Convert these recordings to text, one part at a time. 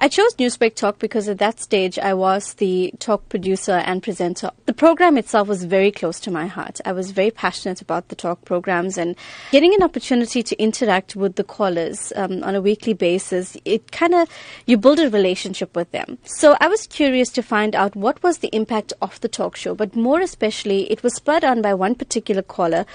I chose Newsbreak Talk because at that stage I was the talk producer and presenter. The program itself was very close to my heart. I was very passionate about the talk programs and getting an opportunity to interact with the callers um, on a weekly basis. It kind of you build a relationship with them. So I was curious to find out what was the impact of the talk show, but more especially, it was spurred on by one particular caller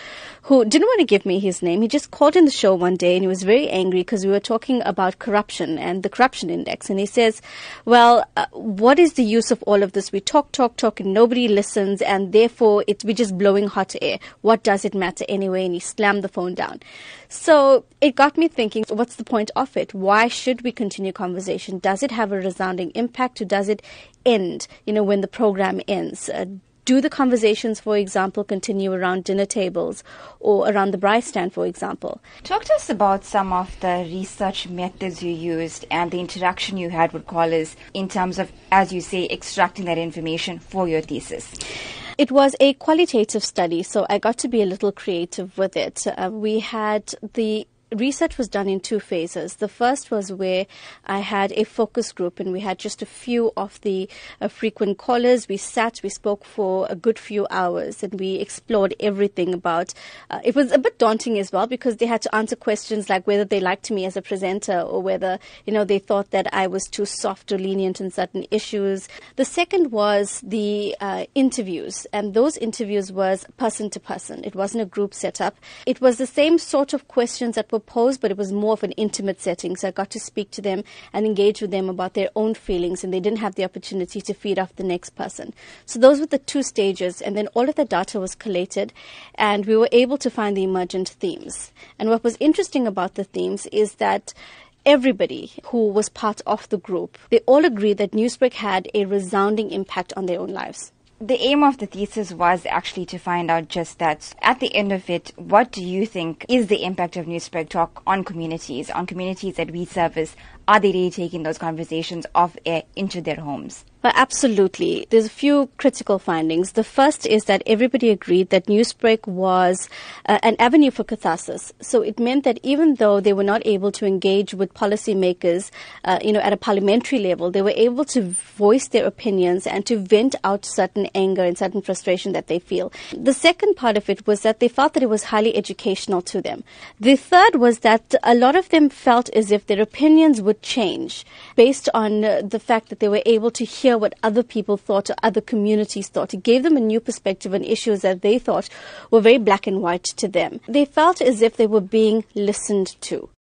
who didn't want to give me his name. He just called in the show one day and he was very angry because we were talking about corruption and the corruption index and he says, well, uh, what is the use of all of this? We talk, talk, talk, and nobody listens, and therefore it, we're just blowing hot air. What does it matter anyway? And he slammed the phone down. So it got me thinking, what's the point of it? Why should we continue conversation? Does it have a resounding impact or does it end, you know, when the program ends? Uh, do the conversations, for example, continue around dinner tables or around the braai stand, for example? Talk to us about some of the research methods you used and the interaction you had with callers in terms of, as you say, extracting that information for your thesis. It was a qualitative study, so I got to be a little creative with it. Uh, we had the research was done in two phases. The first was where I had a focus group and we had just a few of the uh, frequent callers. We sat, we spoke for a good few hours and we explored everything about, uh, it was a bit daunting as well because they had to answer questions like whether they liked me as a presenter or whether, you know, they thought that I was too soft or lenient in certain issues. The second was the uh, interviews and those interviews was person to person. It wasn't a group setup. It was the same sort of questions that were posed, but it was more of an intimate setting. So I got to speak to them and engage with them about their own feelings, and they didn't have the opportunity to feed off the next person. So those were the two stages, and then all of the data was collated, and we were able to find the emergent themes. And what was interesting about the themes is that everybody who was part of the group, they all agreed that Newsbreak had a resounding impact on their own lives the aim of the thesis was actually to find out just that. At the end of it, what do you think is the impact of Newsbreak Talk on communities, on communities that we service? Are they really taking those conversations off air into their homes? Well, absolutely. There's a few critical findings. The first is that everybody agreed that Newsbreak was uh, an avenue for catharsis. So it meant that even though they were not able to engage with policymakers, uh, you know, at a parliamentary level, they were able to voice their opinions and to vent out certain anger and certain frustration that they feel. The second part of it was that they felt that it was highly educational to them. The third was that a lot of them felt as if their opinions would change based on uh, the fact that they were able to hear hear what other people thought or other communities thought. It gave them a new perspective on issues that they thought were very black and white to them. They felt as if they were being listened to.